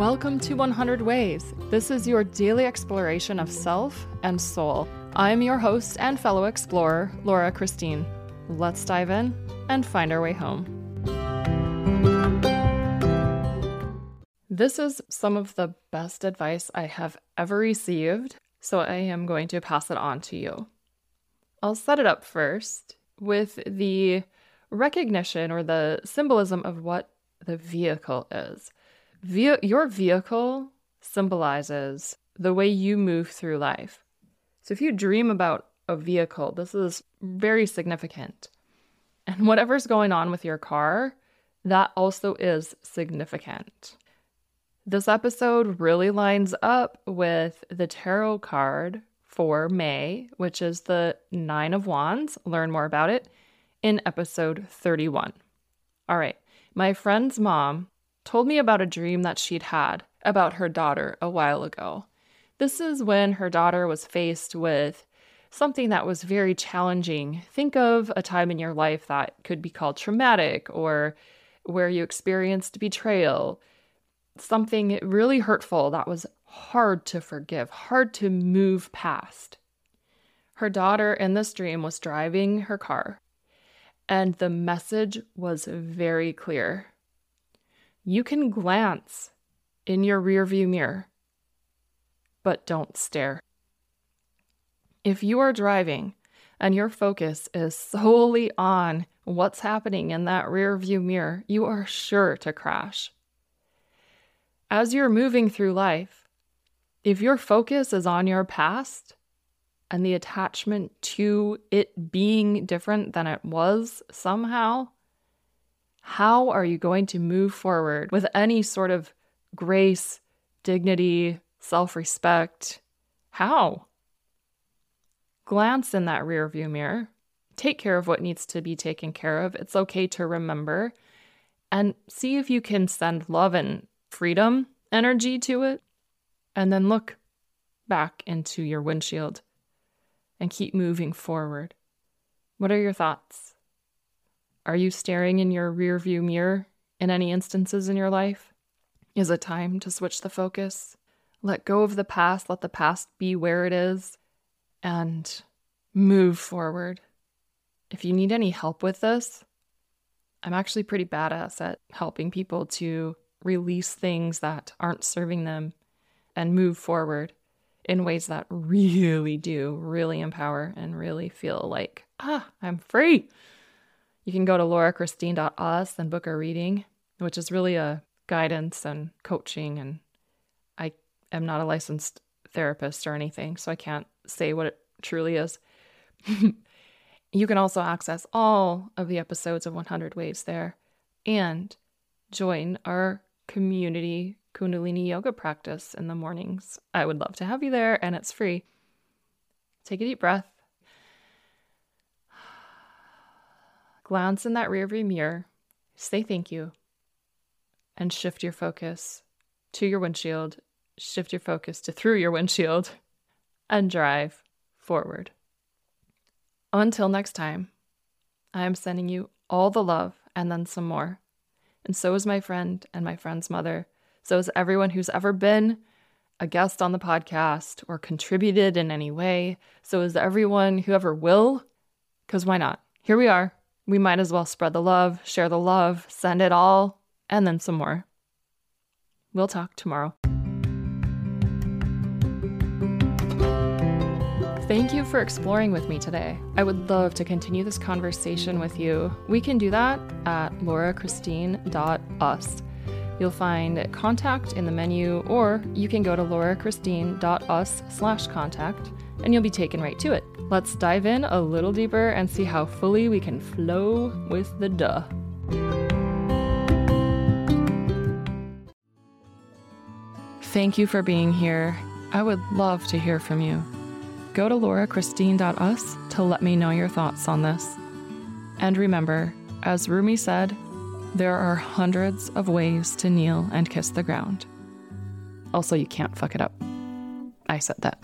Welcome to 100 Ways. This is your daily exploration of self and soul. I'm your host and fellow explorer, Laura Christine. Let's dive in and find our way home. This is some of the best advice I have ever received, so I am going to pass it on to you. I'll set it up first with the recognition or the symbolism of what the vehicle is. Ve- your vehicle symbolizes the way you move through life. So if you dream about a vehicle, this is very significant. And whatever's going on with your car, that also is significant. This episode really lines up with the tarot card for May, which is the Nine of Wands. Learn more about it in episode 31. All right, my friend's mom told me about a dream that she'd had about her daughter a while ago. This is when her daughter was faced with something that was very challenging. Think of a time in your life that could be called traumatic or where you experienced betrayal, something really hurtful that was hard to forgive, hard to move past. Her daughter in this dream was driving her car, and the message was very clear you can glance in your rearview mirror, but don't stare. If you are driving and your focus is solely on what's happening in that rearview mirror, you are sure to crash. As you're moving through life, if your focus is on your past and the attachment to it being different than it was somehow, how are you going to move forward with any sort of grace, dignity, self respect? How? Glance in that rearview mirror. Take care of what needs to be taken care of. It's okay to remember. And see if you can send love and freedom energy to it. And then look back into your windshield and keep moving forward. What are your thoughts? Are you staring in your rearview mirror in any instances in your life? Is it time to switch the focus? Let go of the past, let the past be where it is, and move forward. If you need any help with this, I'm actually pretty badass at helping people to release things that aren't serving them and move forward in ways that really do really empower and really feel like, ah, I'm free. You can go to laurachristine.us and book a reading, which is really a guidance and coaching. And I am not a licensed therapist or anything, so I can't say what it truly is. you can also access all of the episodes of 100 Ways there and join our community Kundalini yoga practice in the mornings. I would love to have you there, and it's free. Take a deep breath Glance in that rearview mirror, say thank you, and shift your focus to your windshield, shift your focus to through your windshield, and drive forward. Until next time, I am sending you all the love and then some more. And so is my friend and my friend's mother. So is everyone who's ever been a guest on the podcast or contributed in any way. So is everyone who ever will, because why not? Here we are we might as well spread the love, share the love, send it all, and then some more. We'll talk tomorrow. Thank you for exploring with me today. I would love to continue this conversation with you. We can do that at laurachristine.us. You'll find contact in the menu, or you can go to laurachristine.us slash contact and you'll be taken right to it. Let's dive in a little deeper and see how fully we can flow with the duh. Thank you for being here. I would love to hear from you. Go to laurachristine.us to let me know your thoughts on this. And remember, as Rumi said, there are hundreds of ways to kneel and kiss the ground. Also, you can't fuck it up. I said that.